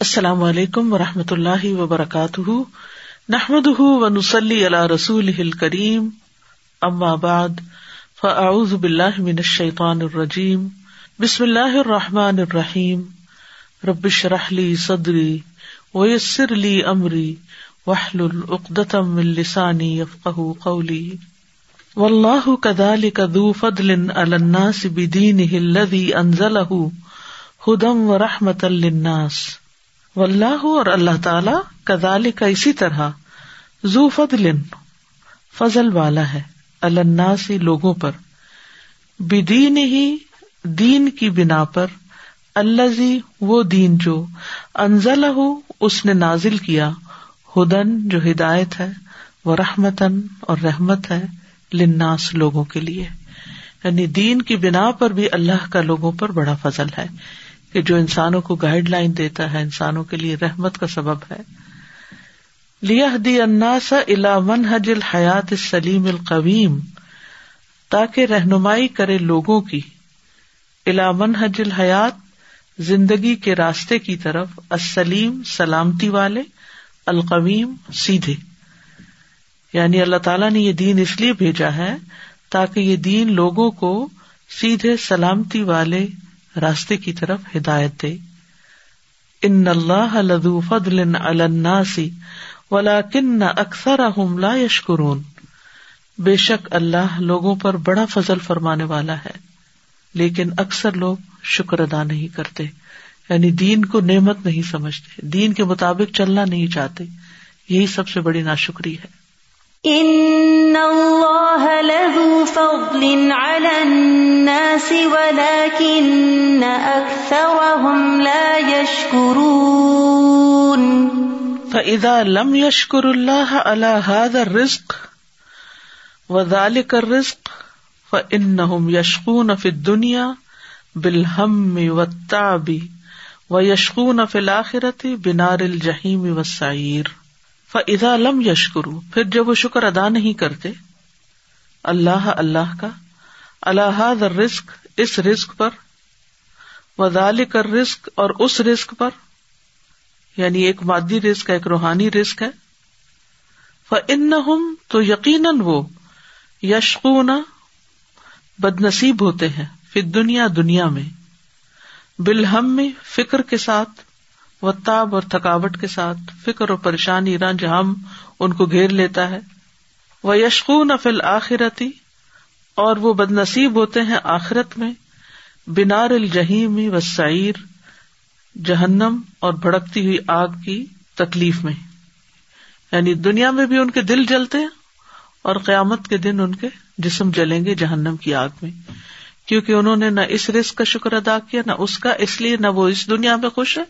السلام علیکم و رحمۃ اللہ وبرکاتہ۔ نحمد و نسلی اللہ رسول کریم بعد، فاعوذ باللہ من الشیطان الرجیم۔ بسم اللہ الرحمٰن الرحیم۔ ربش رحلی صدری ویسر علی عمری وحل العقدم السانی افقہ قولی۔ و اللہ کدال کدو فضل الناس بدین الذي انزله ہدم و رحمت الناس و اللہ اور اللہ تعالی کدال کا اسی طرح زو فضل فضل والا ہے الناسی لوگوں پر بدین ہی دین کی بنا پر اللہ وہ دین جو انزل ہو اس نے نازل کیا، ہدن جو ہدایت ہے وہ رحمتن اور رحمت ہے لناس لوگوں کے لیے۔ یعنی دین کی بنا پر بھی اللہ کا لوگوں پر بڑا فضل ہے۔ کہ جو انسانوں کو گائڈ لائن دیتا ہے، انسانوں کے لیے رحمت کا سبب ہے۔ لیا دی الا من حج الحیات سلیم القویم تاکہ رہنمائی کرے لوگوں کی۔ الا من حج الحیات زندگی کے راستے کی طرف۔ اسلیم سلامتی والے۔ القویم، سیدھے۔ یعنی اللہ تعالیٰ نے یہ دین اس لیے بھیجا ہے تاکہ یہ دین لوگوں کو سیدھے، سلامتی والے راستے کی طرف ہدایت دے۔ ان اللہ لدو فضل الناسی ولا کن اکثر لا یشکرون۔ بے شک اللہ لوگوں پر بڑا فضل فرمانے والا ہے، لیکن اکثر لوگ شکر ادا نہیں کرتے یعنی دین کو نعمت نہیں سمجھتے۔ دین کے مطابق چلنا نہیں چاہتے۔ یہی سب سے بڑی ناشکری ہے۔ ان اللہ له فضل على الناس ولكن اکثرهم لا يشكرون فاذا لم يشكر الله على هذا الرزق وذلك الرزق فانهم يشقون في الدنيا بالهم والتعب ويشقون في الاخرة بنار الجحيم والسعير فضا لم یشکرو پھر جب وہ شکر ادا نہیں کرتے، اللہ اللہ کا اللہ رسک اس رسک پر وزال کر رسک اور اس رسک پر یعنی ایک مادی رسک ہے، ایک روحانی رسک ہے ان تو یقیناً وہ یشکون بد نصیب ہوتے ہیں پھر دنیا دنیا میں، بالہم میں فکر کے ساتھ و تاب اور تھکاوٹ کے ساتھ فکر اور پریشانی رنج ہم ان کو گھیر لیتا ہے۔ وہ یشکون افل آخرتی اور وہ بد نصیب ہوتے ہیں آخرت میں۔ بنار الجہیم و سعیر جہنم اور بھڑکتی ہوئی آگ کی تکلیف میں۔ یعنی دنیا میں بھی ان کے دل جلتے ہیں اور قیامت کے دن ان کے جسم جلیں گے جہنم کی آگ میں۔ کیونکہ انہوں نے نہ اس رسک کا شکر ادا کیا، نہ اس کا، اس لیے نہ وہ اس دنیا میں خوش ہے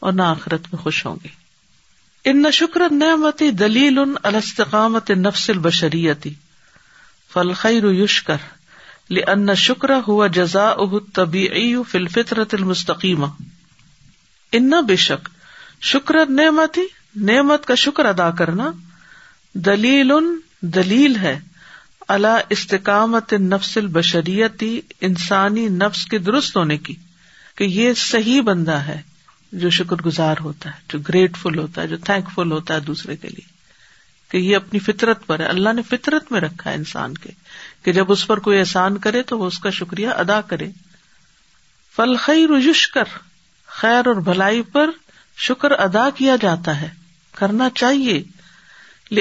اور نہ آخرت میں خوش ہوں گے۔ ان نہ شکر نعمتی دلیل ان الستقامت نفس البشریتی فلخیر یشکر لأن شکر ہوا جزا طبی فل فطرت المستقیمہ۔ ان بے شک شکر نعمتی نعمت کا شکر ادا کرنا دلیل ان دلیل ہے اللہ استقامت نفس البشریتی انسانی نفس کے درست ہونے کی کہ یہ صحیح بندہ ہے۔ جو شکر گزار ہوتا ہے، جو گریٹفل ہوتا ہے، جو تھینک فل ہوتا ہے دوسرے کے لیے، کہ یہ اپنی فطرت پر ہے۔ اللہ نے فطرت میں رکھا ہے انسان کے، کہ جب اس پر کوئی احسان کرے تو وہ اس کا شکریہ ادا کرے۔ فل خیر یشکر، خیر اور بھلائی پر شکر ادا کیا جاتا ہے۔ کرنا چاہیے۔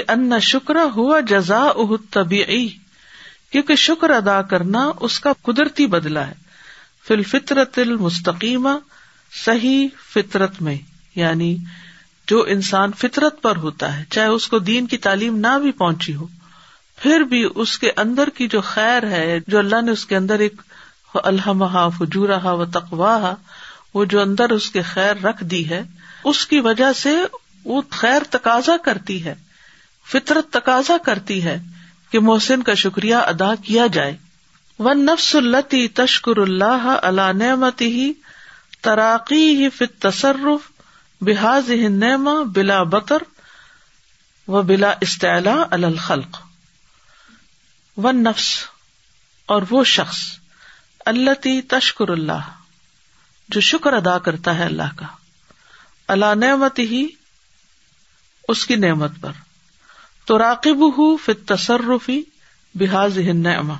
ان شکر ہوا جزا طبی کیونکہ شکر ادا کرنا اس کا قدرتی بدلا ہے۔ فل فطرت المستقیمہ صحیح فطرت میں یعنی جو انسان فطرت پر ہوتا ہے، چاہے اس کو دین کی تعلیم نہ بھی پہنچی ہو، پھر بھی اس کے اندر کی جو خیر ہے، جو اللہ نے اس کے اندر ایک الحمہ فجورہ و تقواہ وہ جو اندر اس کے خیر رکھ دی ہے، اس کی وجہ سے وہ خیر تقاضا کرتی ہے، فطرت تقاضا کرتی ہے کہ محسن کا شکریہ ادا کیا جائے۔ ون نفس التی تشکر اللہ اللہ نعمتی ہی تراقی ہی فت تصرف بحاظ نعما بلا بطر و بلا استعلا الخلق. و نفس اور وہ شخص اللہ تشکر اللہ، جو شکر ادا کرتا ہے اللہ کا اللہ نعمت ہی اس کی نعمت پر. تو راقب ہوں فت تصرفی بحاظ نعما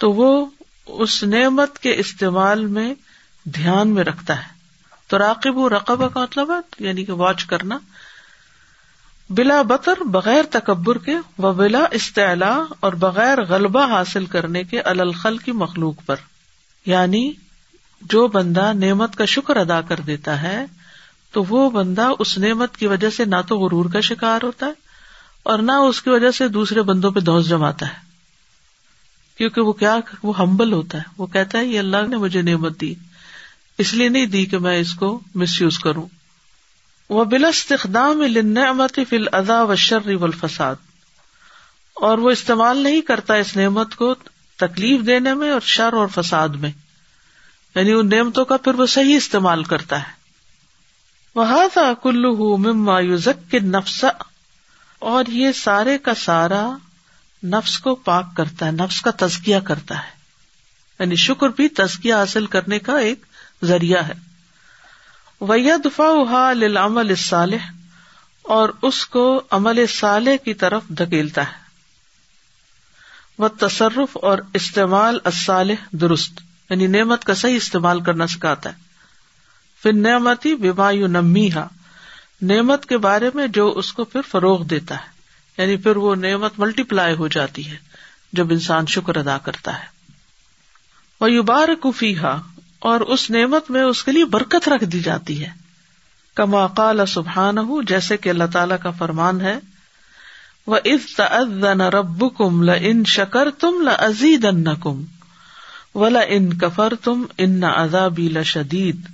تو وہ اس نعمت کے استعمال میں دھیان میں رکھتا ہے۔ تو راقب و رقبہ کا مطلب ہے یعنی کہ واچ کرنا۔ بلا بطر، بغیر تکبر کے، و بلا استعلا، اور بغیر غلبہ حاصل کرنے کے الخل کی مخلوق پر۔ یعنی جو بندہ نعمت کا شکر ادا کر دیتا ہے، تو وہ بندہ اس نعمت کی وجہ سے نہ تو غرور کا شکار ہوتا ہے، اور نہ اس کی وجہ سے دوسرے بندوں پہ دوس جماتا ہے۔ کیونکہ وہ کیا، وہ ہمبل ہوتا ہے۔ وہ کہتا ہے، یہ اللہ نے مجھے نعمت دی۔ اس لیے نہیں دی کہ میں اس کو مس یوز کروں. وہ بلا استخدام نعمت فل ادا و شر و الفساد اور وہ استعمال نہیں کرتا اس نعمت کو تکلیف دینے میں اور شر اور فساد میں. یعنی ان نعمتوں کا پھر وہ صحیح استعمال کرتا ہے. وہ تھا کلو مما یوزک کے نفس اور یہ سارے کا سارا نفس کو پاک کرتا ہے، نفس کا تزکیہ کرتا ہے. یعنی شکر بھی تزکیہ حاصل کرنے کا ایک ذریعہ ہے۔ ویا دفاع لمل صالح اور اس کو عمل صالح کی طرف دھکیلتا ہے۔ وہ تصرف اور استعمال الصالح درست یعنی نعمت کا صحیح استعمال کرنا سکھاتا ہے۔ پھر نعمتی بیمایو نمی نعمت کے بارے میں جو اس کو پھر فروغ دیتا ہے۔ یعنی پھر وہ نعمت ملٹی پلائی ہو جاتی ہے، جب انسان شکر ادا کرتا ہے۔ وہ یوبار کفیحا اور اس نعمت میں اس کے لیے برکت رکھ دی جاتی ہے۔ کما قال سبحان ہوں جیسے کہ اللہ تعالی کا فرمان ہے وہ از رب کم ل ان شکر تم لزید ان کم ولا ان کفر تم ان ازابی لدید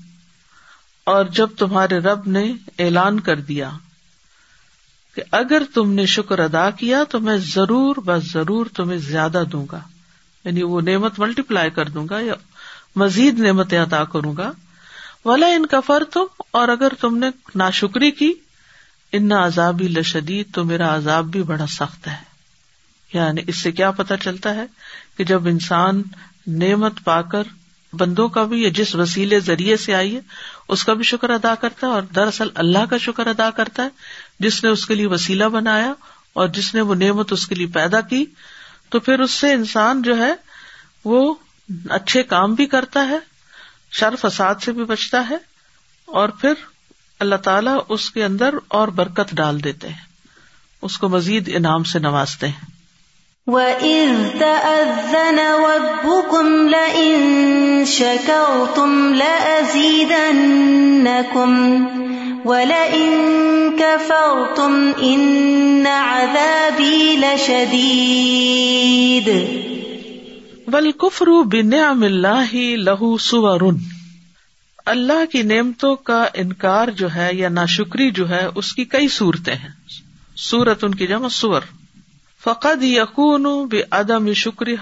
اور جب تمہارے رب نے اعلان کر دیا کہ اگر تم نے شکر ادا کیا تو میں ضرور بس ضرور تمہیں زیادہ دوں گا یعنی وہ نعمت ملٹی پلائی کر دوں گا یا مزید نعمتیں ادا کروں گا۔ ولا ان کا فر تم اور اگر تم نے نا شکری کی، ان عذابی لشدید، تو میرا عذاب بھی بڑا سخت ہے۔ یعنی اس سے کیا پتا چلتا ہے کہ جب انسان نعمت پا کر بندوں کا بھی یا جس وسیلے ذریعے سے آئی ہے، اس کا بھی شکر ادا کرتا ہے، اور دراصل اللہ کا شکر ادا کرتا ہے، جس نے اس کے لیے وسیلہ بنایا اور جس نے وہ نعمت اس کے لیے پیدا کی، تو پھر اس سے انسان جو ہے، وہ اچھے کام بھی کرتا ہے، شر فساد سے بھی بچتا ہے، اور پھر اللہ تعالیٰ اس کے اندر اور برکت ڈال دیتے ہیں۔ اس کو مزید انعام سے نوازتے ہیں۔ وَإِذْ تَأَذَّنَ رَبُّكُمْ لَئِن شَكَرْتُمْ لَأَزِيدَنَّكُمْ وَلَئِن كَفَرْتُمْ إِنَّ عَذَابِي لَشَدِيدٌ بل بلکفر بنعم اللہ لہو سور اللہ کی نعمتوں کا انکار جو ہے یا نا شکری جو ہے، اس کی کئی صورتیں ہیں۔ سورت ان کی جمع سور۔ فقد یقون بے عدم شکری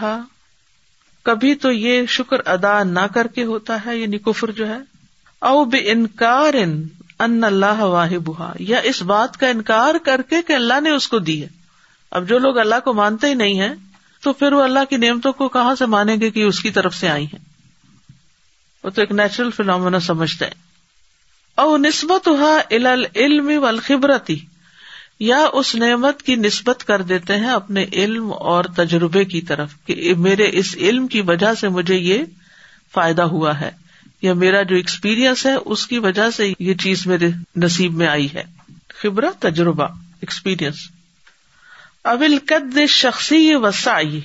کبھی تو یہ شکر ادا نہ کر کے ہوتا ہے یعنی کفر جو ہے۔ او بے انکار ان اللہ واہب یا اس بات کا انکار کر کے کہ اللہ نے اس کو دی ہے۔ اب جو لوگ اللہ کو مانتے ہی نہیں ہے تو پھر وہ اللہ کی نعمتوں کو کہاں سے مانیں گے کہ اس کی طرف سے آئی ہیں؟ وہ تو ایک نیچرل فلامنا سمجھتے ہیں۔ او نسبت ہوا والخبرتی، یا اس نعمت کی نسبت کر دیتے ہیں اپنے علم اور تجربے کی طرف کہ میرے اس علم کی وجہ سے مجھے یہ فائدہ ہوا ہے، یا میرا جو ایکسپیرئنس ہے اس کی وجہ سے یہ چیز میرے نصیب میں آئی ہے۔ خبر تجربہ ایکسپیرئنس ابل قد شخصی وسائی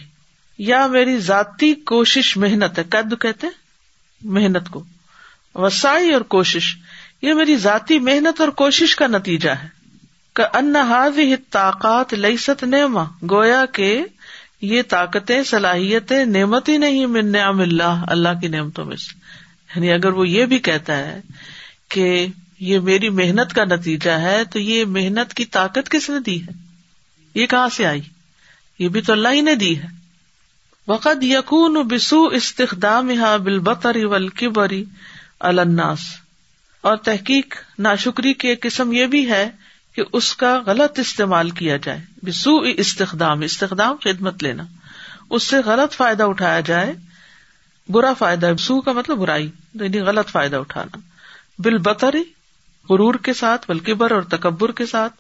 یا میری ذاتی کوشش محنت ہے۔ قد کہتے محنت کو۔ وسائی اور کوشش، یہ میری ذاتی محنت اور کوشش کا نتیجہ ہے۔ کہ ان طاقت لئیست نعما گویا کے یہ طاقتیں، صلاحیتیں نعمت ہی نہیں من نعم اللہ اللہ کی نعمتوں میں سے۔ یعنی اگر وہ یہ بھی کہتا ہے کہ یہ میری محنت کا نتیجہ ہے، تو یہ محنت کی طاقت کس نے دی ہے؟ یہ کہاں سے آئی؟ یہ بھی تو اللہ ہی نے دی ہے۔ وقت یقون بسو استخدام بل بطری ولکبری الناس۔ اور تحقیق ناشکری کی ایک قسم یہ بھی ہے کہ اس کا غلط استعمال کیا جائے۔ بسو استخدام استخدام خدمت لینا۔ اس سے غلط فائدہ اٹھایا جائے، برا فائدہ سو کا مطلب برائی یعنی غلط فائدہ اٹھانا۔ بل بطری غرور کے ساتھ بلکبر اور تکبر کے ساتھ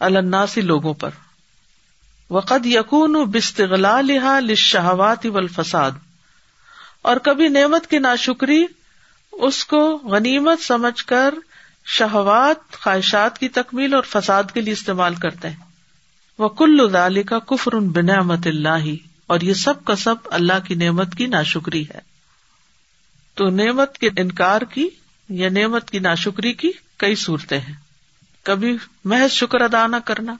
الناسی لوگوں پر۔ وقد یقون بستغلا لہا لشہوات والفساد۔ اور کبھی نعمت کی ناشکری اس کو غنیمت سمجھ کر شہوات، خواہشات کی تکمیل اور فساد کے لیے استعمال کرتے ہیں۔ وہ کل ادال کا کفر ان بنعمت اللہ، اور یہ سب کا سب اللہ کی نعمت کی ناشکری ہے۔ تو نعمت کے انکار کی یا نعمت کی ناشکری کی کئی صورتیں ہیں۔ کبھی محض شکر ادا نہ کرنا۔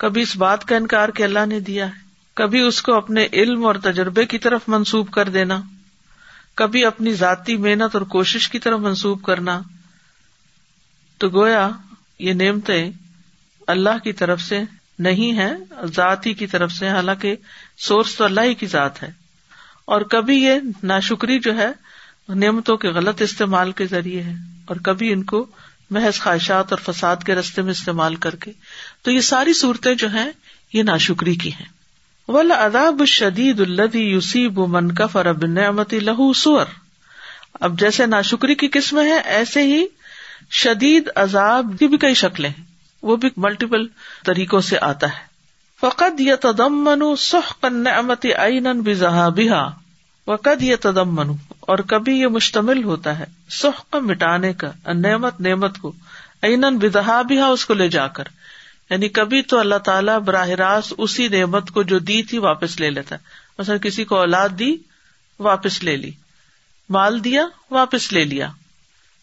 کبھی اس بات کا انکار کہ اللہ نے دیا ہے۔ کبھی اس کو اپنے علم اور تجربے کی طرف منسوب کر دینا۔ کبھی اپنی ذاتی محنت اور کوشش کی طرف منسوب کرنا۔ تو گویا یہ نعمتیں اللہ کی طرف سے نہیں ہے ذاتی کی طرف سے۔ حالانکہ سورس تو اللہ ہی کی ذات ہے۔ اور کبھی یہ ناشکری جو ہے نعمتوں کے غلط استعمال کے ذریعے ہے۔ اور کبھی ان کو محض خواہشات اور فساد کے رستے میں استعمال کر کے۔ تو یہ ساری صورتیں جو ہیں، یہ ناشکری کی ہیں۔ ول اداب شدید الدی یوسیب من کف اب نعمتی لہو سور۔ اب جیسے ناشکری کی قسمیں ہیں ایسے ہی شدید عذاب کی بھی کئی شکلیں ہیں۔ وہ بھی ملٹیپل طریقوں سے آتا ہے۔ فقد یہ تدم منو سخ نعمتی عین بزہ بہا وقد یہ تدم اور کبھی یہ مشتمل ہوتا ہے سخ مٹانے کا، نعمت نعمت کو این بدہا بھی اس کو لے جا کر۔ یعنی کبھی تو اللہ تعالیٰ براہ راست اسی نعمت کو جو دی تھی واپس لے لیتا ہے۔ مثلا کسی کو اولاد دی، واپس لے لی۔ مال دیا، واپس لے لیا۔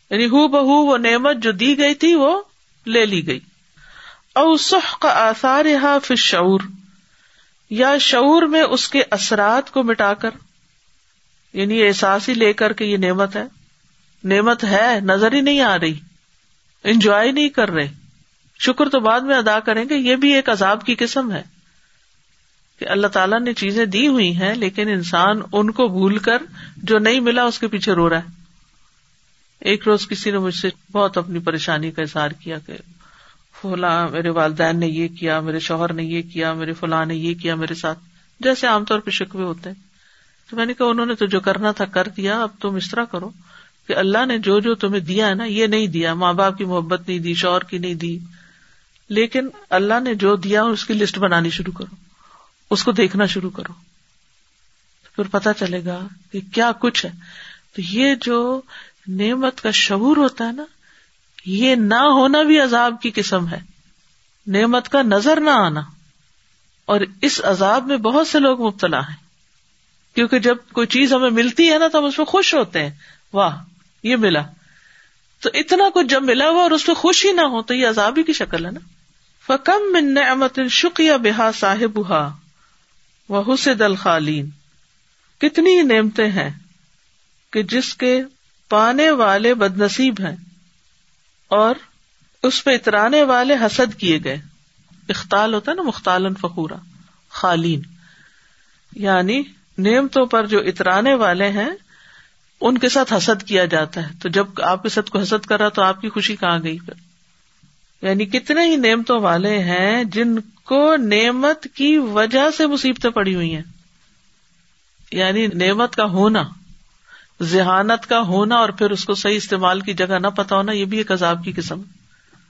یعنی ہو بہ وہ نعمت جو دی گئی تھی وہ لے لی گئی۔ او سخ کا آثار یہاں پھر شعور یا شعور میں اس کے اثرات کو مٹا کر۔ یعنی احساس ہی لے کر کے یہ نعمت ہے۔ نعمت ہے، نظر ہی نہیں آ رہی۔ انجوائے نہیں کر رہے۔ شکر تو بعد میں ادا کریں گے، یہ بھی ایک عذاب کی قسم ہے۔ کہ اللہ تعالیٰ نے چیزیں دی ہوئی ہیں، لیکن انسان ان کو بھول کر جو نہیں ملا، اس کے پیچھے رو رہا ہے۔ ایک روز کسی نے مجھ سے بہت اپنی پریشانی کا اظہار کیا کہ فلاں میرے والدین نے یہ کیا، میرے شوہر نے یہ کیا، میرے فلاں نے یہ کیا، میرے ساتھ۔ جیسے عام طور پہ شکوے ہوتے ہیں۔ تو میں نے کہا انہوں نے تو جو کرنا تھا کر دیا، اب تم اس طرح کرو کہ اللہ نے جو جو تمہیں دیا ہے نا، یہ نہیں دیا، ماں باپ کی محبت نہیں دی شور کی نہیں دی۔ لیکن اللہ نے جو دیا اس کی لسٹ بنانی شروع کرو۔ اس کو دیکھنا شروع کرو۔ پھر پتا چلے گا کہ کیا کچھ ہے۔ تو یہ جو نعمت کا شعور ہوتا ہے نا، یہ نہ ہونا بھی عذاب کی قسم ہے۔ نعمت کا نظر نہ آنا۔ اور اس عذاب میں بہت سے لوگ مبتلا ہیں۔ کیونکہ جب کوئی چیز ہمیں ملتی ہے نا تو ہم اس میں خوش ہوتے ہیں۔ واہ، یہ ملا۔ تو اتنا کچھ جب ملا ہوا اور اس میں خوش ہی نہ ہو تو یہ عذابی کی شکل ہے نا۔ فکم من نعمت شکیہ بحا صاحب وہ حسد الخالین کتنی نعمتیں ہیں کہ جس کے پانے والے بد نصیب ہیں اور اس پہ اترانے والے حسد کیے گئے۔ اختال ہوتا ہے نا، مختالن فخورا، خالین۔ یعنی نعمتوں پر جو اترانے والے ہیں، ان کے ساتھ حسد کیا جاتا ہے۔ تو جب آپ کے ساتھ کو حسد کرا تو آپ کی خوشی کہاں گئی پھر؟ یعنی کتنے ہی نعمتوں والے ہیں جن کو نعمت کی وجہ سے مصیبتیں پڑی ہوئی ہیں۔ یعنی نعمت کا ہونا، ذہانت کا ہونا اور پھر اس کو صحیح استعمال کی جگہ نہ پتا ہونا، یہ بھی ایک عذاب کی قسم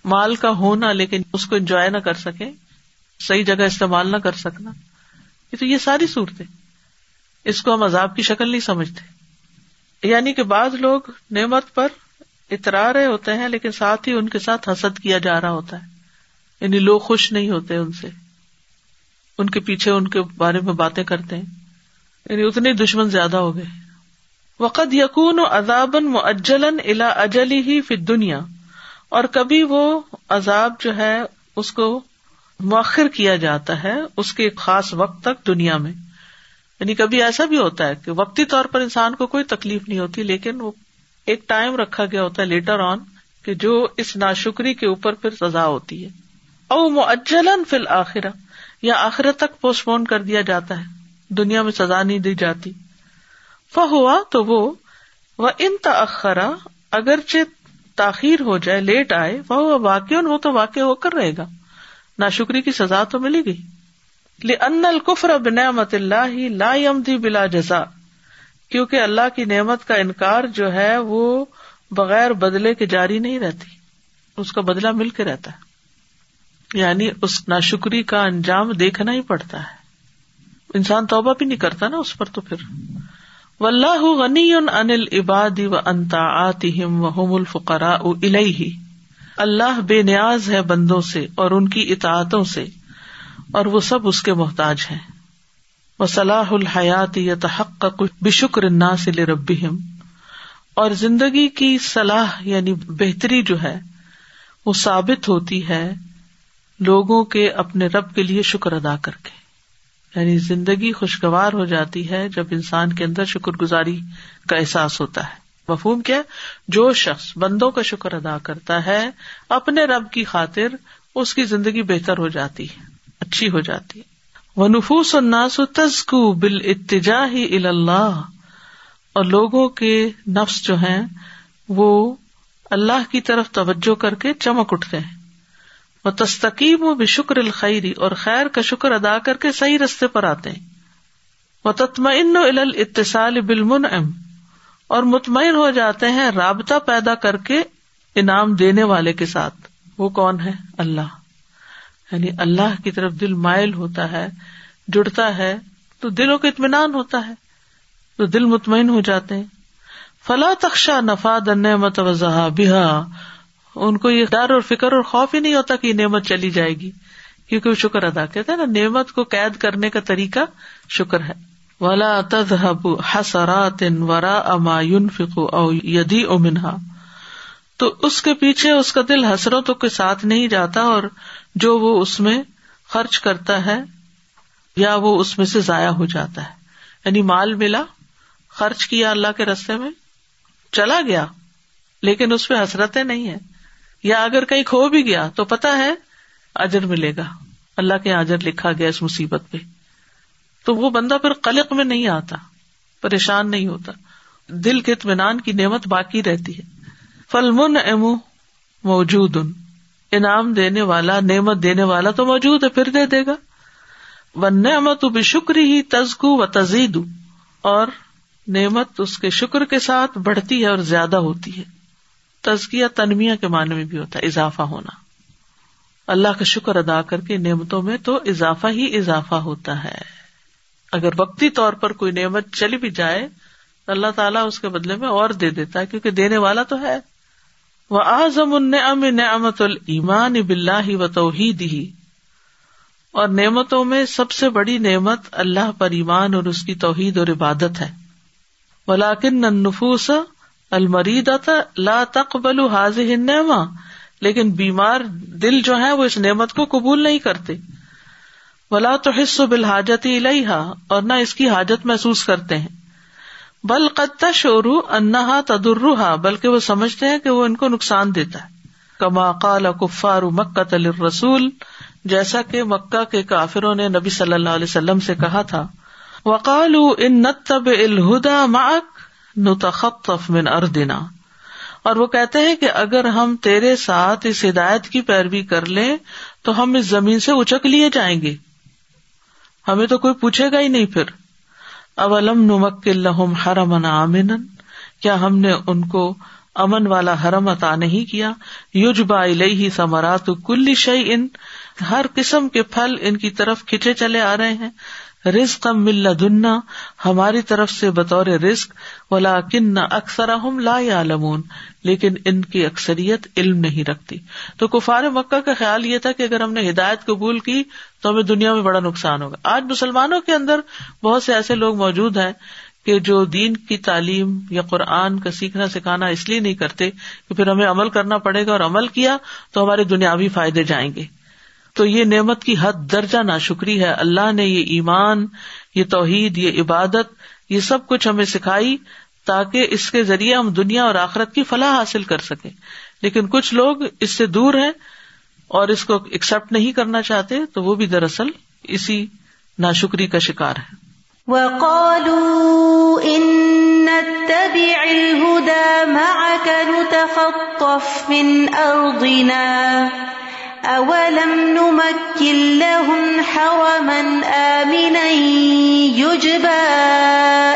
مال کا ہونا لیکن اس کو انجوائے نہ کر سکے، صحیح جگہ استعمال نہ کر سکنا۔ یہ تو یہ ساری صورتیں۔ اس کو ہم عذاب کی شکل نہیں سمجھتے۔ یعنی کہ بعض لوگ نعمت پر اترا رہے ہوتے ہیں، لیکن ساتھ ہی ان کے ساتھ حسد کیا جا رہا ہوتا ہے۔ یعنی لوگ خوش نہیں ہوتے ان سے۔ ان کے پیچھے ان کے بارے میں باتیں کرتے ہیں۔ یعنی اتنے دشمن زیادہ ہو گئے۔ وقت یقون و عذابن اجلن الا اجلی ہی فی دنیا اور کبھی وہ عذاب جو ہے، اس کو مؤخر کیا جاتا ہے، اس کے خاص وقت تک دنیا میں۔ یعنی کبھی ایسا بھی ہوتا ہے کہ وقتی طور پر انسان کو کوئی تکلیف نہیں ہوتی، لیکن وہ ایک ٹائم رکھا گیا ہوتا ہے لیٹر آن کہ جو اس ناشکری کے اوپر پھر سزا ہوتی ہے۔ او مجلن فی الآخرہ یا آخرت تک پوسٹ پون کر دیا جاتا ہے، دنیا میں سزا نہیں دی جاتی۔ ہوا تو وہ ان تخرا اگرچہ تاخیر ہو جائے، لیٹ آئے وہ واقع وہ تو واقع ہو کر رہے گا۔ ناشکری کی سزا تو ملے گی ان القفر بنعمت اللہ لا یمدی بلا جزا کیونکہ اللہ کی نعمت کا انکار جو ہے وہ بغیر بدلے کے جاری نہیں رہتی۔ اس کا بدلا مل کے رہتا ہے۔ یعنی اس ناشکری کا انجام دیکھنا ہی پڑتا ہے۔ انسان توبہ بھی نہیں کرتا نا اس پر تو پھر۔ و اللہ غنی انل عبادی و انتا آتیم و حم الفقرا اللہ بے نیاز ہے بندوں سے اور ان کی اطاعتوں سے۔ اور وہ سب اس کے محتاج ہیں۔ وہ صلاح الحیات یا تحق بشکر ناصل رب اور زندگی کی صلاح یعنی بہتری جو ہے، وہ ثابت ہوتی ہے لوگوں کے اپنے رب کے لیے شکر ادا کر کے۔ یعنی زندگی خوشگوار ہو جاتی ہے جب انسان کے اندر شکر گزاری کا احساس ہوتا ہے۔ مفہوم کیا؟ جو شخص بندوں کا شکر ادا کرتا ہے، اپنے رب کی خاطر اس کی زندگی بہتر ہو جاتی ہے۔ اچھی ہو جاتی ہے۔ وہ نفوس الناس تزکو بال اتجا ہی اللہ اور لوگوں کے نفس جو ہیں، وہ اللہ کی طرف توجہ کر کے چمک اٹھتے ہیں۔ وہ تستقیم و بے شکر الخری اور خیر کا شکر ادا کر کے صحیح رستے پر آتے ہیں۔ وہ تطمئن اتصال بالمن اور مطمئن ہو جاتے ہیں رابطہ پیدا کر کے انعام دینے والے کے ساتھ۔ وہ کون ہے؟ اللہ۔ یعنی اللہ کی طرف دل مائل ہوتا ہے، جڑتا ہے، تو دلوں کو اطمینان ہوتا ہے، تو دل مطمئن ہو جاتے ہیں۔ فلا تخشا نفاد نعمت وضحا ان کو یہ ڈر اور فکر اور خوف ہی نہیں ہوتا کہ نعمت چلی جائے گی، کیونکہ وہ شکر ادا کہتے نا۔ نعمت کو قید کرنے کا طریقہ شکر ہے۔ ولا تذهب حسرات ورا اما ينفق او يدي منها تو اس کے پیچھے اس کا دل حسرتوں کے ساتھ نہیں جاتا اور جو وہ اس میں خرچ کرتا ہے یا وہ اس میں سے ضائع ہو جاتا ہے۔ یعنی مال ملا، خرچ کیا اللہ کے رستے میں، چلا گیا، لیکن اس پہ حسرتیں نہیں ہے یا اگر کہیں کھو بھی گیا تو پتا ہے اجر ملے گا۔ اللہ کے اجر لکھا گیا اس مصیبت پہ۔ تو وہ بندہ پھر قلق میں نہیں آتا، پریشان نہیں ہوتا۔ دل کے اطمینان کی نعمت باقی رہتی ہے۔ فلمن امو موجود ان انعام دینے والا، نعمت دینے والا تو موجود ہے، پھر دے دے گا۔ و نعمت بے شکری ہی تزکو و تزید اور نعمت اس کے شکر کے ساتھ بڑھتی ہے اور زیادہ ہوتی ہے۔ تزکیا تنمیا کے معنی میں بھی ہوتا ہے، اضافہ ہونا۔ اللہ کا شکر ادا کر کے نعمتوں میں تو اضافہ ہی اضافہ ہوتا ہے۔ اگر وقتی طور پر کوئی نعمت چلی بھی جائے، اللہ تعالیٰ اس کے بدلے میں اور دے دیتا ہے، کیونکہ دینے والا تو ہے۔ وہ آزم النعم نعمت المان بلّہ و توحید ہی اور نعمتوں میں سب سے بڑی نعمت اللہ پر ایمان اور اس کی توحید اور عبادت ہے۔ ولاکن نفوس المرید لا تقبل حاضر نعما لیکن بیمار دل جو ہے وہ اس نعمت کو قبول نہیں کرتے۔ ولا تو حص بالحاجت الحا اور نہ اس کی حاجت محسوس کرتے ہیں۔ بل قطع شورو انہا تدرا بلکہ وہ سمجھتے ہیں کہ وہ ان کو نقصان دیتا ہے۔ کما قال کفار مکہ رسول جیسا کہ مکہ کے کافروں نے نبی صلی اللہ علیہ وسلم سے کہا تھا وقال ان نتب الہدا مک نتخطف من اردنا۔ اور وہ کہتے ہیں کہ اگر ہم تیرے ساتھ اس ہدایت کی پیروی کر لیں، تو ہم اس زمین سے اچک لیے جائیں گے۔ ہمیں تو کوئی پوچھے گا ہی نہیں پھر۔ اولم نمک الحم حرمن کیا ہم نے ان کو امن والا حرم عطا نہیں کیا؟ یوج با ہی سمرات کل شعی ان ہر قسم کے پھل ان کی طرف کھچے چلے آ رہے ہیں۔ رزق مل دنا ہماری طرف سے بطور رزق ولا کن اکثر ہم لا لمون لیکن ان کی اکثریت علم نہیں رکھتی۔ تو کفار مکہ کا خیال یہ تھا کہ اگر ہم نے ہدایت قبول کی، تو ہمیں دنیا میں بڑا نقصان ہوگا۔ آج مسلمانوں کے اندر بہت سے ایسے لوگ موجود ہیں کہ جو دین کی تعلیم یا قرآن کا سیکھنا سکھانا اس لیے نہیں کرتے کہ پھر ہمیں عمل کرنا پڑے گا اور عمل کیا تو ہمارے دنیاوی فائدے جائیں گے۔ تو یہ نعمت کی حد درجہ نا شکری ہے۔ اللہ نے یہ ایمان، یہ توحید، یہ عبادت، یہ سب کچھ ہمیں سکھائی تاکہ اس کے ذریعے ہم دنیا اور آخرت کی فلاح حاصل کر سکیں۔ لیکن کچھ لوگ اس سے دور ہیں اور اس کو ایکسپٹ نہیں کرنا چاہتے، تو وہ بھی دراصل اسی نا شکری کا شکار ہے اولم نمكن لهم حرما آمنا يجبى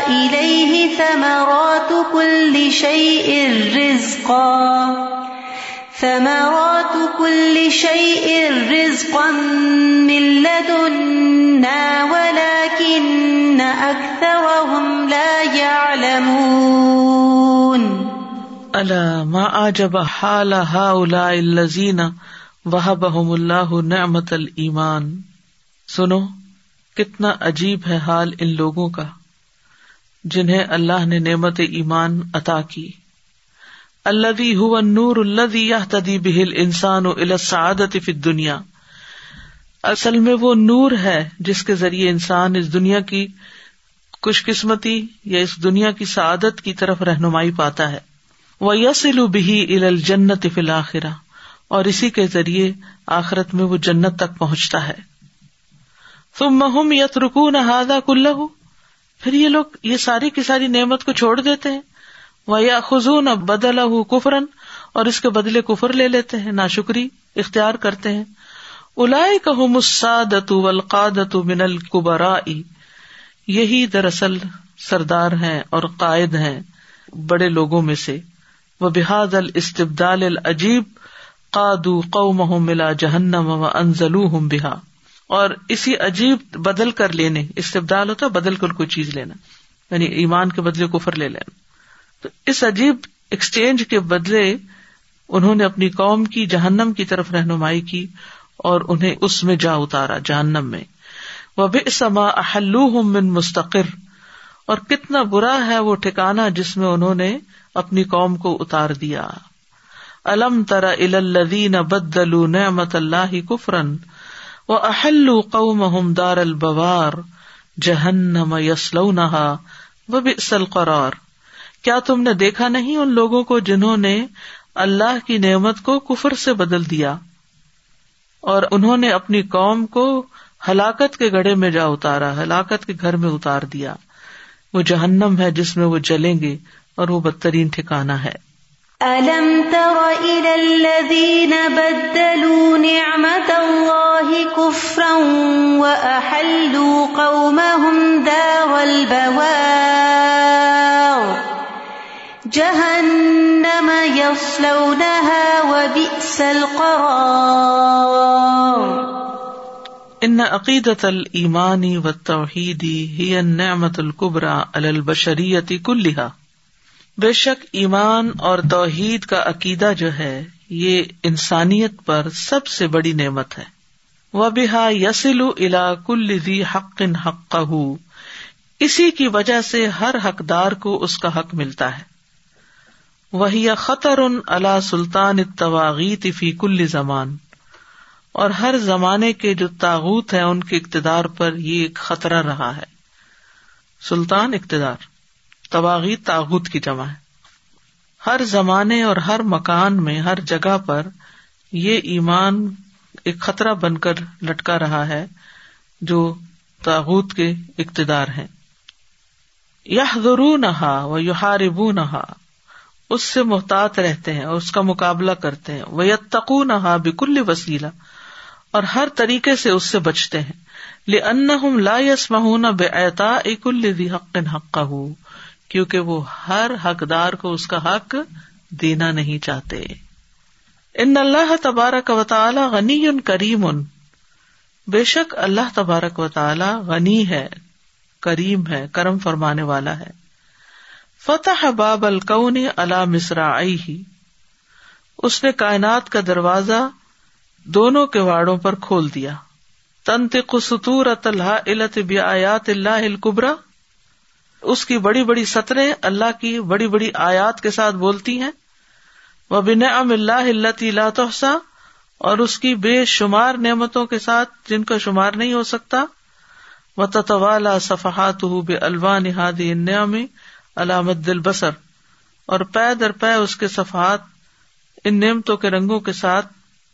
إليه ثمرات كل شيء رزقا ثمرات كل شيء رزقا من لدنا ولكن أكثرهم لا يعلمون الا ما اعجب حال هؤلاء الذين وہ وهبهم الله نعمت الایمان سنو، کتنا عجیب ہے حال ان لوگوں کا، جنہیں اللہ نے نعمت ایمان عطا کی۔ الذي هو النور الذي يهتدي به الانسان الى السعادة في الدنيا۔ اصل میں وہ نور ہے جس کے ذریعے انسان اس دنیا کی خوش قسمتی یا اس دنیا کی سعادت کی طرف رہنمائی پاتا ہے۔ وہ یسل بہی ال الجنت فی الآخرہ اور اسی کے ذریعے آخرت میں وہ جنت تک پہنچتا ہے۔ تم مہم یت رکو نہ پھر یہ لوگ یہ ساری کی ساری نعمت کو چھوڑ دیتے ہیں۔ وہ یا خزون بدل کفرن اور اس کے بدلے کفر لے لیتے ہیں نا شکری اختیار کرتے ہیں۔ الاائے کہ مسادت القادت من القبرا یہی دراصل سردار ہیں اور قائد ہیں بڑے لوگوں میں سے۔ وہ بحاد الاستبدال العجیب۔ قادو قو ملا جہنم و انزلو ہم بحا اور اسی عجیب بدل کر لینے، استبدال ہوتا بدل کر کوئی چیز لینا۔ یعنی ایمان کے بدلے، کفر لے لینا۔ تو اس عجیب ایکسچینج کے بدلے انہوں نے اپنی قوم کی جہنم کی طرف رہنمائی کی اور انہیں اس میں جا اتارا، جہنم میں۔ وہ بے سما احلو من مستقر۔ اور کتنا برا ہے وہ ٹھکانا جس میں انہوں نے اپنی قوم کو اتار دیا۔ الم ترا الدین بدلو نعمت اللہ کفرن و احلو قوم دار البوار جہنم یسلونہا و بئس القرار۔ کیا تم نے دیکھا نہیں ان لوگوں کو جنہوں نے اللہ کی نعمت کو کفر سے بدل دیا؟ اور انہوں نے اپنی قوم کو ہلاکت کے گڑھے میں جا اتارا، ہلاکت کے گھر میں اتار دیا۔ وہ جہنم ہے جس میں وہ جلیں گے اور وہ بدترین ٹھکانا ہے۔ ألم تر إلى الذين بدلوا نعمة الله كفرا وأحلوا قومهم دار البوار جهنم يصلونها وبئس القرار ان عقیدت المانی و توحیدی ہی نعمت القبرا البشریتی کلحا بے شک ایمان اور توحید کا عقیدہ جو ہے، یہ انسانیت پر سب سے بڑی نعمت ہے۔ وہ بحا یسل الا کل حق حق اسی کی وجہ سے ہر حقدار کو اس کا حق ملتا ہے۔ وہی خطر ان اللہ سلطان تواغیت فی کل زمان۔ اور ہر زمانے کے جو تاغت ہیں، ان کے اقتدار پر یہ ایک خطرہ رہا ہے۔ سلطان اقتدار۔ تواغی تاغت کی جمع ہے۔ ہر زمانے اور ہر مکان میں، ہر جگہ پر یہ ایمان ایک خطرہ بن کر لٹکا رہا ہے جو تاغت کے اقتدار ہیں۔ یا ضرور نہا و یوہاربو نہا اس سے محتاط رہتے ہیں اور اس کا مقابلہ کرتے ہیں۔ وہ یتقو نہا بکل وسیلہ، اور ہر طریقے سے اس سے بچتے ہیں۔ لن لا یس مہون بے اعتا اک الدی حق حق کیونکہ وہ ہر حقدار کو اس کا حق دینا نہیں چاہتے۔ ان اللہ تبارک و تعالی غنی ان کریم۔ ان بے شک اللہ تبارک و تعالی غنی ہے، کریم ہے، کرم فرمانے والا ہے۔ فتح باب الکون اللہ مصرا ہی اس نے کائنات کا دروازہ دونوں کے واڑوں پر کھول دیا۔ تنتق ستور علت بیات اللہ القبرا اس کی بڑی بڑی سطریں اللہ کی بڑی بڑی آیات کے ساتھ بولتی ہیں۔ وہ بن ام اللہ اللہ تحسا اور اس کی بے شمار نعمتوں کے ساتھ جن کا شمار نہیں ہو سکتا۔ وہ تتوالا صفحات بے الوان ہادی نعم علامت دل بسر اور پے در پے اس کے صفحات ان نعمتوں کے رنگوں کے ساتھ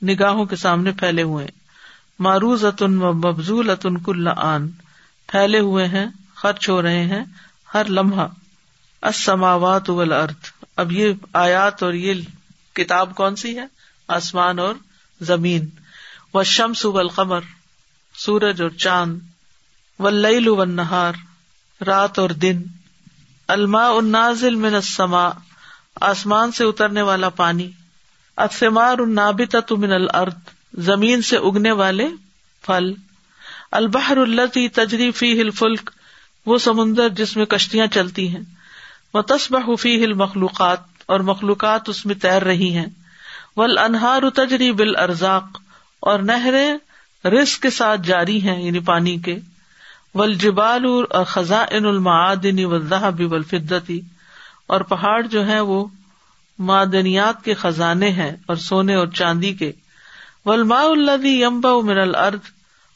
نگاہوں کے سامنے پھیلے ہوئے معروض اتن و مبزول اتن کل آن۔ پھیلے ہوئے ہیں، خرچ ہو رہے ہیں۔ ہر لمحہ اسماوات ارتھ اب یہ آیات اور یہ کتاب کون سی ہے؟ آسمان اور زمین۔ و شمس و قمر سورج اور چاند۔ و لئی و نہار رات اور دن۔ الما النازل من السما آسمان سے اترنے والا پانی۔ اثمار النابت من الارض، زمین سے اگنے والے پھل۔ البحر التی تجری فی ہل فلک وہ سمندر جس میں کشتیاں چلتی ہیں۔ وہ تصبح فی ہل مخلوقات اور مخلوقات اس میں تیر رہی ہیں۔ ول انہار تجری بال ارزاق اور نہریں رس کے ساتھ جاری ہیں یعنی پانی کے۔ ول جبال اور خزاں المعدنی ولدہ اور پہاڑ جو ہے وہ معدنیات کے خزانے ہیں، اور سونے اور چاندی کے۔ ولما الدی یمبا من الرد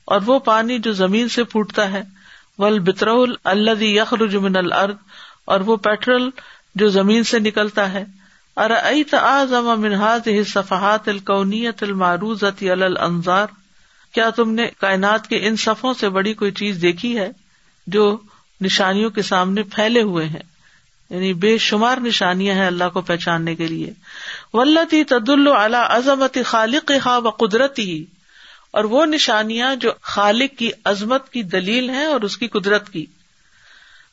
اور وہ پانی جو زمین سے پھوٹتا ہے۔ ول بتر الدی یخرج من الرد اور وہ پیٹرول جو زمین سے نکلتا ہے۔ ارا منہاد صفحات القونیت المعروض الانظار؟ کیا تم نے کائنات کے ان صفوں سے بڑی کوئی چیز دیکھی ہے جو نشانیوں کے سامنے پھیلے ہوئے ہیں؟ یعنی بے شمار نشانیاں ہیں اللہ کو پہچاننے کے لیے۔ ولتی تد اللہ عظمت خالق ہا و قدرتی اور وہ نشانیاں جو خالق کی عظمت کی دلیل ہے اور اس کی قدرت کی۔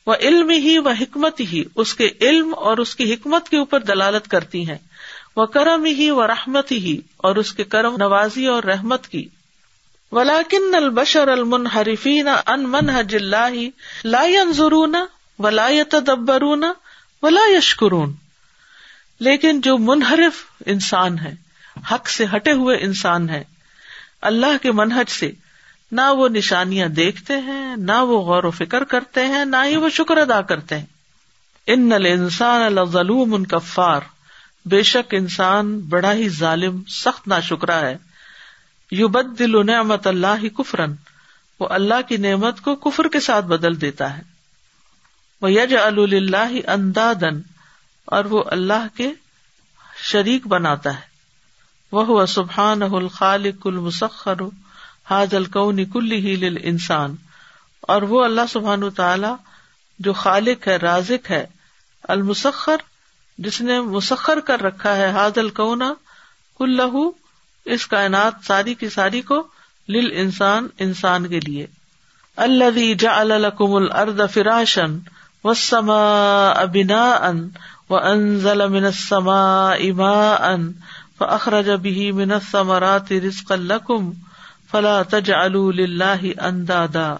وہ علم ہی و حکمت ہی اس کے علم اور اس کی حکمت کے اوپر دلالت کرتی ہیں۔ وہ کرم ہی و رحمت ہی اور اس کے کرم، نوازی اور رحمت کی۔ ولاکن البشر المن حریفین ان من حج اللہ لا ضرون ولا تدبرون ولا یشکرون۔ لیکن جو منحرف انسان ہے حق سے ہٹے ہوئے انسان ہے اللہ کے منہج سے نہ وہ نشانیاں دیکھتے ہیں، نہ وہ غور و فکر کرتے ہیں، نہ ہی وہ شکر ادا کرتے ہیں۔ ان نل انسان الظلوم ان کفار۔ بے شک انسان بڑا ہی ظالم، سخت نا شکرا ہے۔ یو بد دل نعمت اللہ کفرن وہ اللہ کی نعمت کو کفر کے ساتھ بدل دیتا ہے۔ وہ یج اللہ اندادن اور وہ اللہ کے شریک بناتا ہے۔ وہ سبحان الخالق المسخر حاض القنی کل ہی انسان اور وہ اللہ سبحان تعالی جو خالق ہے، رازق ہے، المسخر، جس نے مسخر کر رکھا ہے حاض القنا کل اس کائنات ساری کی ساری کو لل انسان انسان کے لیے. اللہ جا الکم الرد فراشن و سما ابنا ان و انزل من سما اما ان اخرج من سمرات رزق الکم فلا تج اللہ اندادا۔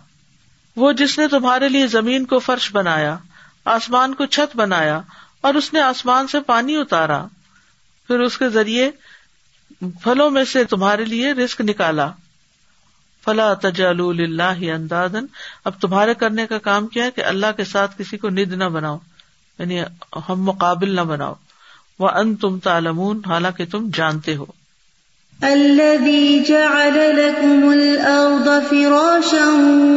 وہ جس نے تمہارے لیے زمین کو فرش بنایا، آسمان کو چھت بنایا اور اس نے آسمان سے پانی اتارا، پھر اس کے ذریعے پھلوں میں سے تمہارے لیے رسک نکالا۔ فلا تجال اللہ اندازن اب تمہارے کرنے کا کام کیا ہے کہ اللہ کے ساتھ کسی کو ند نہ بناؤ یعنی ہم مقابل نہ بناؤ۔ وہ ان تم تالمون حالانکہ تم جانتے ہو۔ الذي جعل لكم الأرض فراشا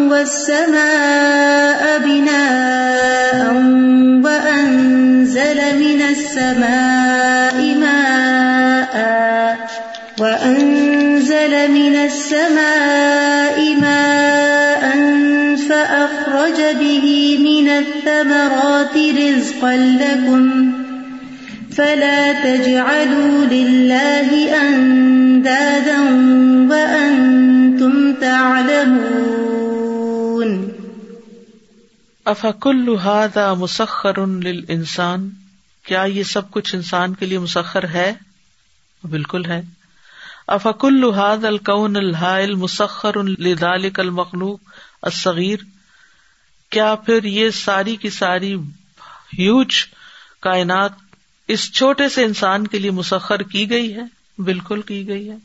والسماء بناء وأنزل من السماء ماء وأنزل من السماء ماء فأخرج به من الثمرات رزقا لكم فلا تجعلوا لله اندادا وانتم تعلمون. افکل هذا مسخر للانسان کیا یہ سب کچھ انسان کے لیے مسخر ہے؟ بالکل ہے. افکل هذا الكون الهائل مسخر لذلك المخلوق الصغير؟ کیا پھر یہ ساری کی ساری ہیوج کائنات اس چھوٹے سے انسان کے لیے مسخر کی گئی ہے بالکل کی گئی ہے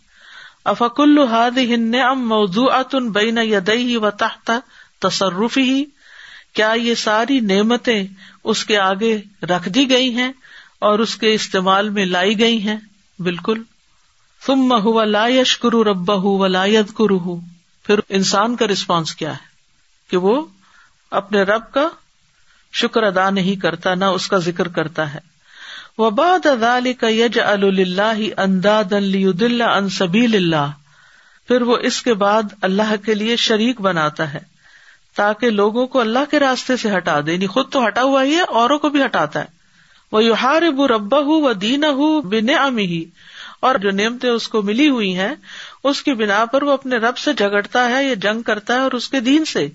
افق الحاد ام موضوع بین یدئی و تحت تصرف ہی کیا یہ ساری نعمتیں اس کے آگے رکھ دی گئی ہیں اور اس کے استعمال میں لائی گئی ہیں بالکل تم مہ لا یشکر رب و لا ید پھر انسان کا رسپانس کیا ہے کہ وہ اپنے رب کا شکر ادا نہیں کرتا، نہ اس کا ذکر کرتا ہے۔ وباد کا یج اللہ انداد ان سبیل اللہ پھر وہ اس کے بعد اللہ کے لیے شریک بناتا ہے تاکہ لوگوں کو اللہ کے راستے سے ہٹا دے یعنی خود تو ہٹا ہوا ہی ہے، اوروں کو بھی ہٹاتا ہے۔ وہ یو ہار بو ربا ہوں وہ دین ہوں بن امی ہی اور جو نعمتیں اس کو ملی ہوئی ہیں، اس کی بنا پر وہ اپنے رب سے جگڑتا ہے یا جنگ کرتا ہے اور اس کے دین سے۔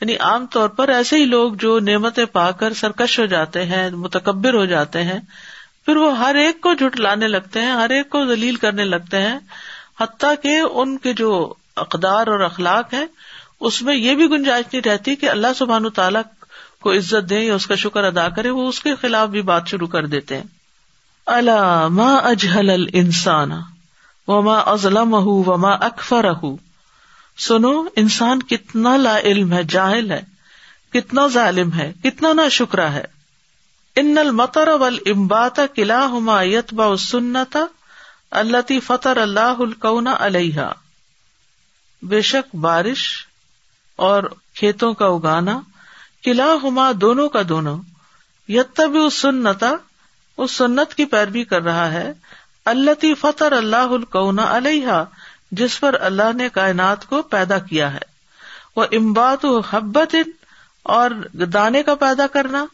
یعنی عام طور پر ایسے ہی لوگ جو نعمتیں پا کر سرکش ہو جاتے ہیں، متکبر ہو جاتے ہیں، پھر وہ ہر ایک کو جھٹلانے لگتے ہیں، ہر ایک کو ذلیل کرنے لگتے ہیں، حتیٰ کہ ان کے جو اقدار اور اخلاق ہیں، اس میں یہ بھی گنجائش نہیں رہتی کہ اللہ سبحان تعالیٰ کو عزت دیں یا اس کا شکر ادا کرے وہ اس کے خلاف بھی بات شروع کر دیتے ہیں۔ اللہ ماں اجہل انسان و ماں ازلم و ماں اکفر سنو، انسان کتنا لا علم ہے، جاہل ہے، کتنا ظالم ہے، کتنا نا شکرا ہے۔ ان المطر ول قلعہ ہما یتبا سنتا اللہ فتر اللہ القنا علیہ بے شک بارش اور کھیتوں کا اگانا قلعہ ہما دونوں کا دونوں۔ یتب سنتا اس سنت کی پیروی کر رہا ہے۔ اللہ فتر اللہ القنا علیہ جس پر اللہ نے کائنات کو پیدا کیا ہے۔ وہ امبات و حبت اور دانے کا پیدا کرنا۔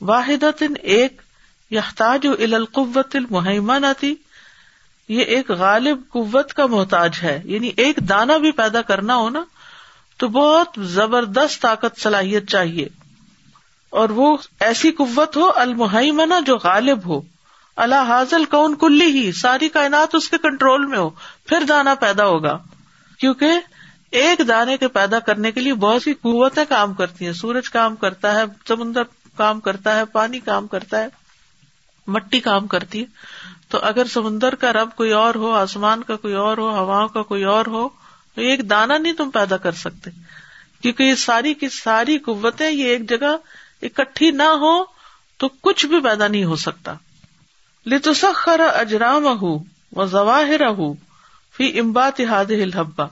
واحد ایک یحتاج القوت المحمن آتی یہ ایک غالب قوت کا محتاج ہے۔ یعنی ایک دانا بھی پیدا کرنا ہو نا، تو بہت زبردست طاقت، صلاحیت چاہیے۔ اور وہ ایسی قوت ہو المحمنا جو غالب ہو۔ اللہ حاضل کون کلی ہی، ساری کائنات اس کے کنٹرول میں ہو، پھر دانا پیدا ہوگا۔ کیونکہ ایک دانے کے پیدا کرنے کے لیے بہت سی قوتیں کام کرتی ہیں۔ سورج کام کرتا ہے، سمندر کام کرتا ہے، پانی کام کرتا ہے، مٹی کام کرتی ہے۔ تو اگر سمندر کا رب کوئی اور ہو، آسمان کا کوئی اور ہو ہوا کا کوئی اور ہو، تو ایک دانا نہیں تم پیدا کر سکتے۔ کیونکہ یہ ساری کی ساری قوتیں یہ ایک جگہ اکٹھی نہ ہو تو کچھ بھی پیدا نہیں ہو سکتا۔ لتسخر اجرام ہُو و فی امبات ہاد الحبا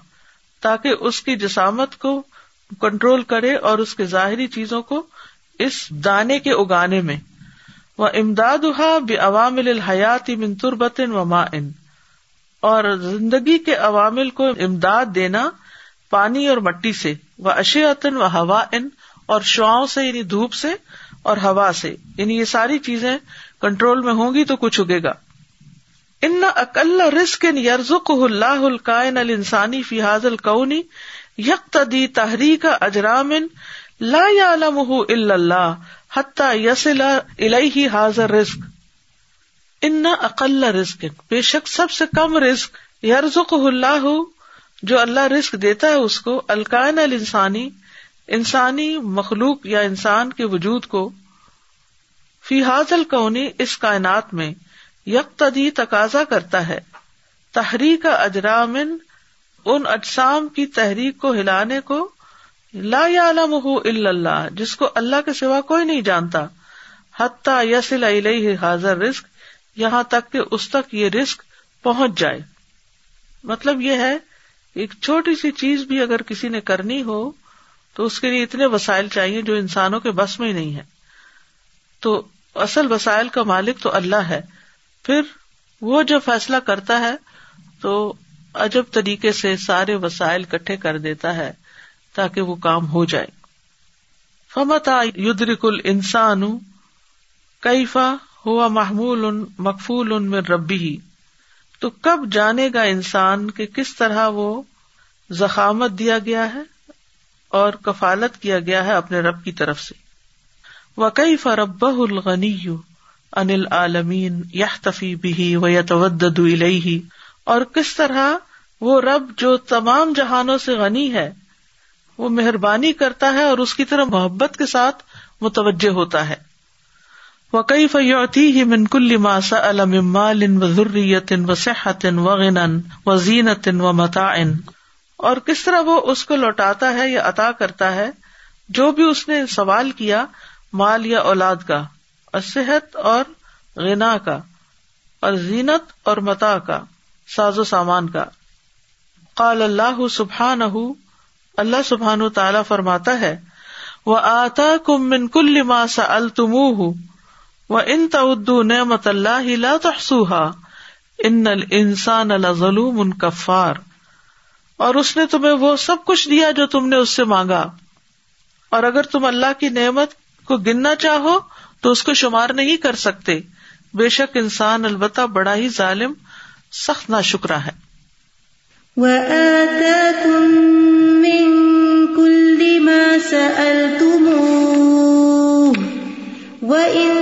تاکہ اس کی جسامت کو کنٹرول کرے اور اس کے ظاہری چیزوں کو اس دانے کے اگانے میں۔ وہ امداد عوامل الحیات من تربتن و ما ان اور زندگی کے عوامل کو امداد دینا پانی اور مٹی سے۔ وہ اشیاتن و ہوا ان اور شعاؤں سے یعنی دھوپ سے اور ہوا سے۔ یعنی یہ ساری چیزیں کنٹرول میں ہوں گی تو کچھ اگے گا۔ ان اکل رسک ان یرزق اللہ القائن السانی فیاض القنی یکتدی تحریک اجرام لا علم اللہ حتیٰ یسل الہی حاضر رزق ان اقل رزق، بے شک سب سے کم رزق یرزق اللہ جو اللہ رزق دیتا ہے اس کو الکائن الانسانی انسانی مخلوق یا انسان کے وجود کو فی حاضل کونی، اس کائنات میں یکتدی تقاضا کرتا ہے۔ تحریک اجرامن، ان اجسام کی تحریک کو ہلانے کو لا علم اللہ، جس کو اللہ کے سوا کوئی نہیں جانتا۔ حتیٰ یسل علیہ حاضر رسک یہاں تک کہ اس تک یہ رسک پہنچ جائے۔ مطلب یہ ہے، ایک چھوٹی سی چیز بھی اگر کسی نے کرنی ہو، تو اس کے لیے اتنے وسائل چاہیے جو انسانوں کے بس میں ہی نہیں ہے تو اصل وسائل کا مالک تو اللہ ہے۔ پھر وہ جو فیصلہ کرتا ہے تو عجب طریقے سے سارے وسائل کٹھے کر دیتا ہے تاکہ وہ کام ہو جائے۔ فمتا یدرک انسان کیفا ہوا محمول ان مقفول ان میں ربی ہی تو کب جانے گا انسان کہ کس طرح وہ زخامت دیا گیا ہے اور کفالت کیا گیا ہے اپنے رب کی طرف سے؟ وقی فرب الغنی انل عالمین یا تفی بھی و یتود اور کس طرح وہ رب جو تمام جہانوں سے غنی ہے، وہ مہربانی کرتا ہے اور اس کی طرح محبت کے ساتھ متوجہ ہوتا ہے۔ وہ فیوتی ہی منکل ماسا علم و ضروریت و صحت و غن و زینت و متعن اور کس طرح وہ اس کو لوٹاتا ہے یا عطا کرتا ہے، جو بھی اس نے سوال کیا مال یا اولاد کا، اور صحت اور غنا کا، اور زینت اور متا کا، ساز و سامان کا۔ قال اللہ سبحان اللہ سبحان تعالیٰ فرماتا ہے وہ آتا کم من کل سا التم و ان تدو نعمت اللہ لا تحسوہا ان انسان ظلوم ان کفار اور اس نے تمہیں وہ سب کچھ دیا جو تم نے اس سے مانگا۔ اور اگر تم اللہ کی نعمت کو گننا چاہو تو اس کو شمار نہیں کر سکتے۔ بے شک انسان البتہ بڑا ہی ظالم، سخت نا شکرا ہے سألتموه وإن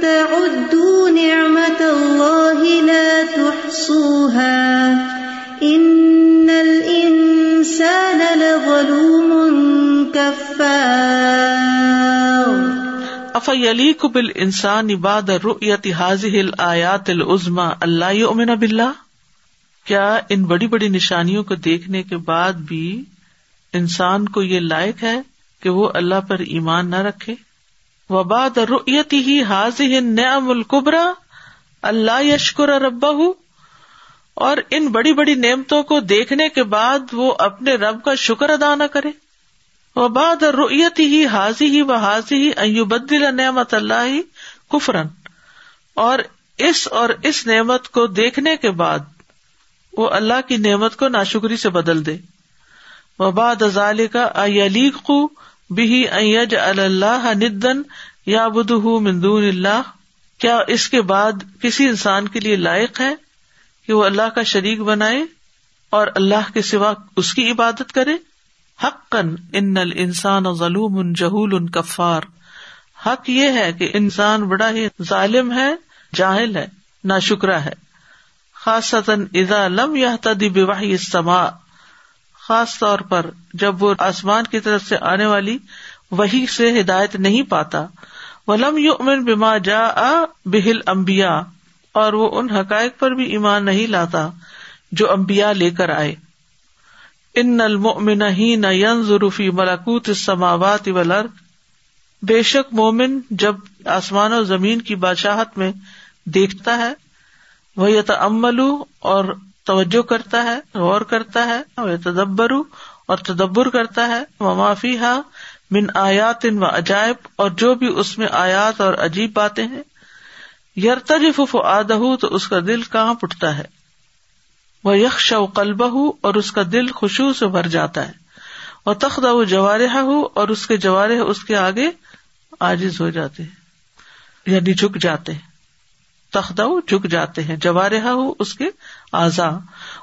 تعدوا تحصوها إن الإنسان لظلوم كفار افیلیک بال انسان عباد رؤیت حاضح الآیات العظما اللہ یؤمن باللہ؟ کیا ان بڑی بڑی نشانیوں کو دیکھنے کے بعد بھی انسان کو یہ لائق ہے کہ وہ اللہ پر ایمان نہ رکھے؟ وباد رؤیت ہی حاضح نعم القبرا اللہ یشکر ربا اور ان بڑی بڑی نعمتوں کو دیکھنے کے بعد وہ اپنے رب کا شکر ادا نہ کرے۔ وباد رویت ہی حاضی ہی و حاضی ہی ایوبدل نعمت اللہ کفرن اور اس اور اس نعمت کو دیکھنے کے بعد وہ اللہ کی نعمت کو ناشکری سے بدل دے. وباد ازال کا ایلیق بھی ایج اللہ ندن یا بدھ مندون اللہ کیا اس کے بعد کسی انسان کے لیے لائق ہے کہ وہ اللہ کا شریک بنائے اور اللہ کے سوا اس کی عبادت کرے؟ حقن ان انسان ظلوم جہول ان کفار۔ حق یہ ہے کہ انسان بڑا ہی ظالم ہے، جاہل ہے نا شکرا ہے۔ خاص اذا لم یا تدی بواہی خاص طور پر جب وہ آسمان کی طرف سے آنے والی وہی سے ہدایت نہیں پاتا۔ ولم یو امن بما جا بہل امبیا اور وہ ان حقائق پر بھی ایمان نہیں لاتا جو امبیا لے کر آئے۔ ان المؤمن ہی نہ ین ضروفی ملاکوت سماوات والارض۔ بے شک مومن جب آسمان و زمین کی بادشاہت میں دیکھتا ہے، وہ یہ اور توجہ کرتا ہے، غور کرتا ہے، وہ تدبر اور تدبر کرتا ہے۔ وہ معافی ہا من آیات ان و عجائب، اور جو بھی اس میں آیات اور عجیب باتیں ہیں، یرتجف آدہ تو اس کا دل کہاں پٹتا ہے۔ وہ یکش و قلبہ اور اس کا دل خوشبو سے بھر جاتا ہے۔ اور تخت و جوارح ہو اور اس کے جوارح اس کے آگے آجز ہو جاتے ہیں۔ یعنی جھک جاتے ہیں۔ تخت جھک جاتے ہیں۔ جوارح ہو اس کے آزا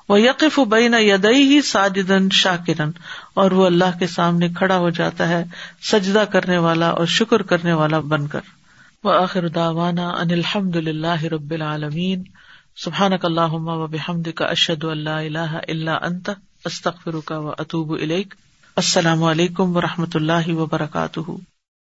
وہ یقف بین یدئی ہی ساجدن شاکرن اور وہ اللہ کے سامنے کھڑا ہو جاتا ہے سجدہ کرنے والا اور شکر کرنے والا بن کر۔ وہ آخر داوانا ان الحمد للہ رب العالمین سبحان اللہ و بحمد کا اشد اللہ اللہ اللہ انت استخر کا و اطوب السلام علیکم و رحمۃ اللہ وبرکاتہ۔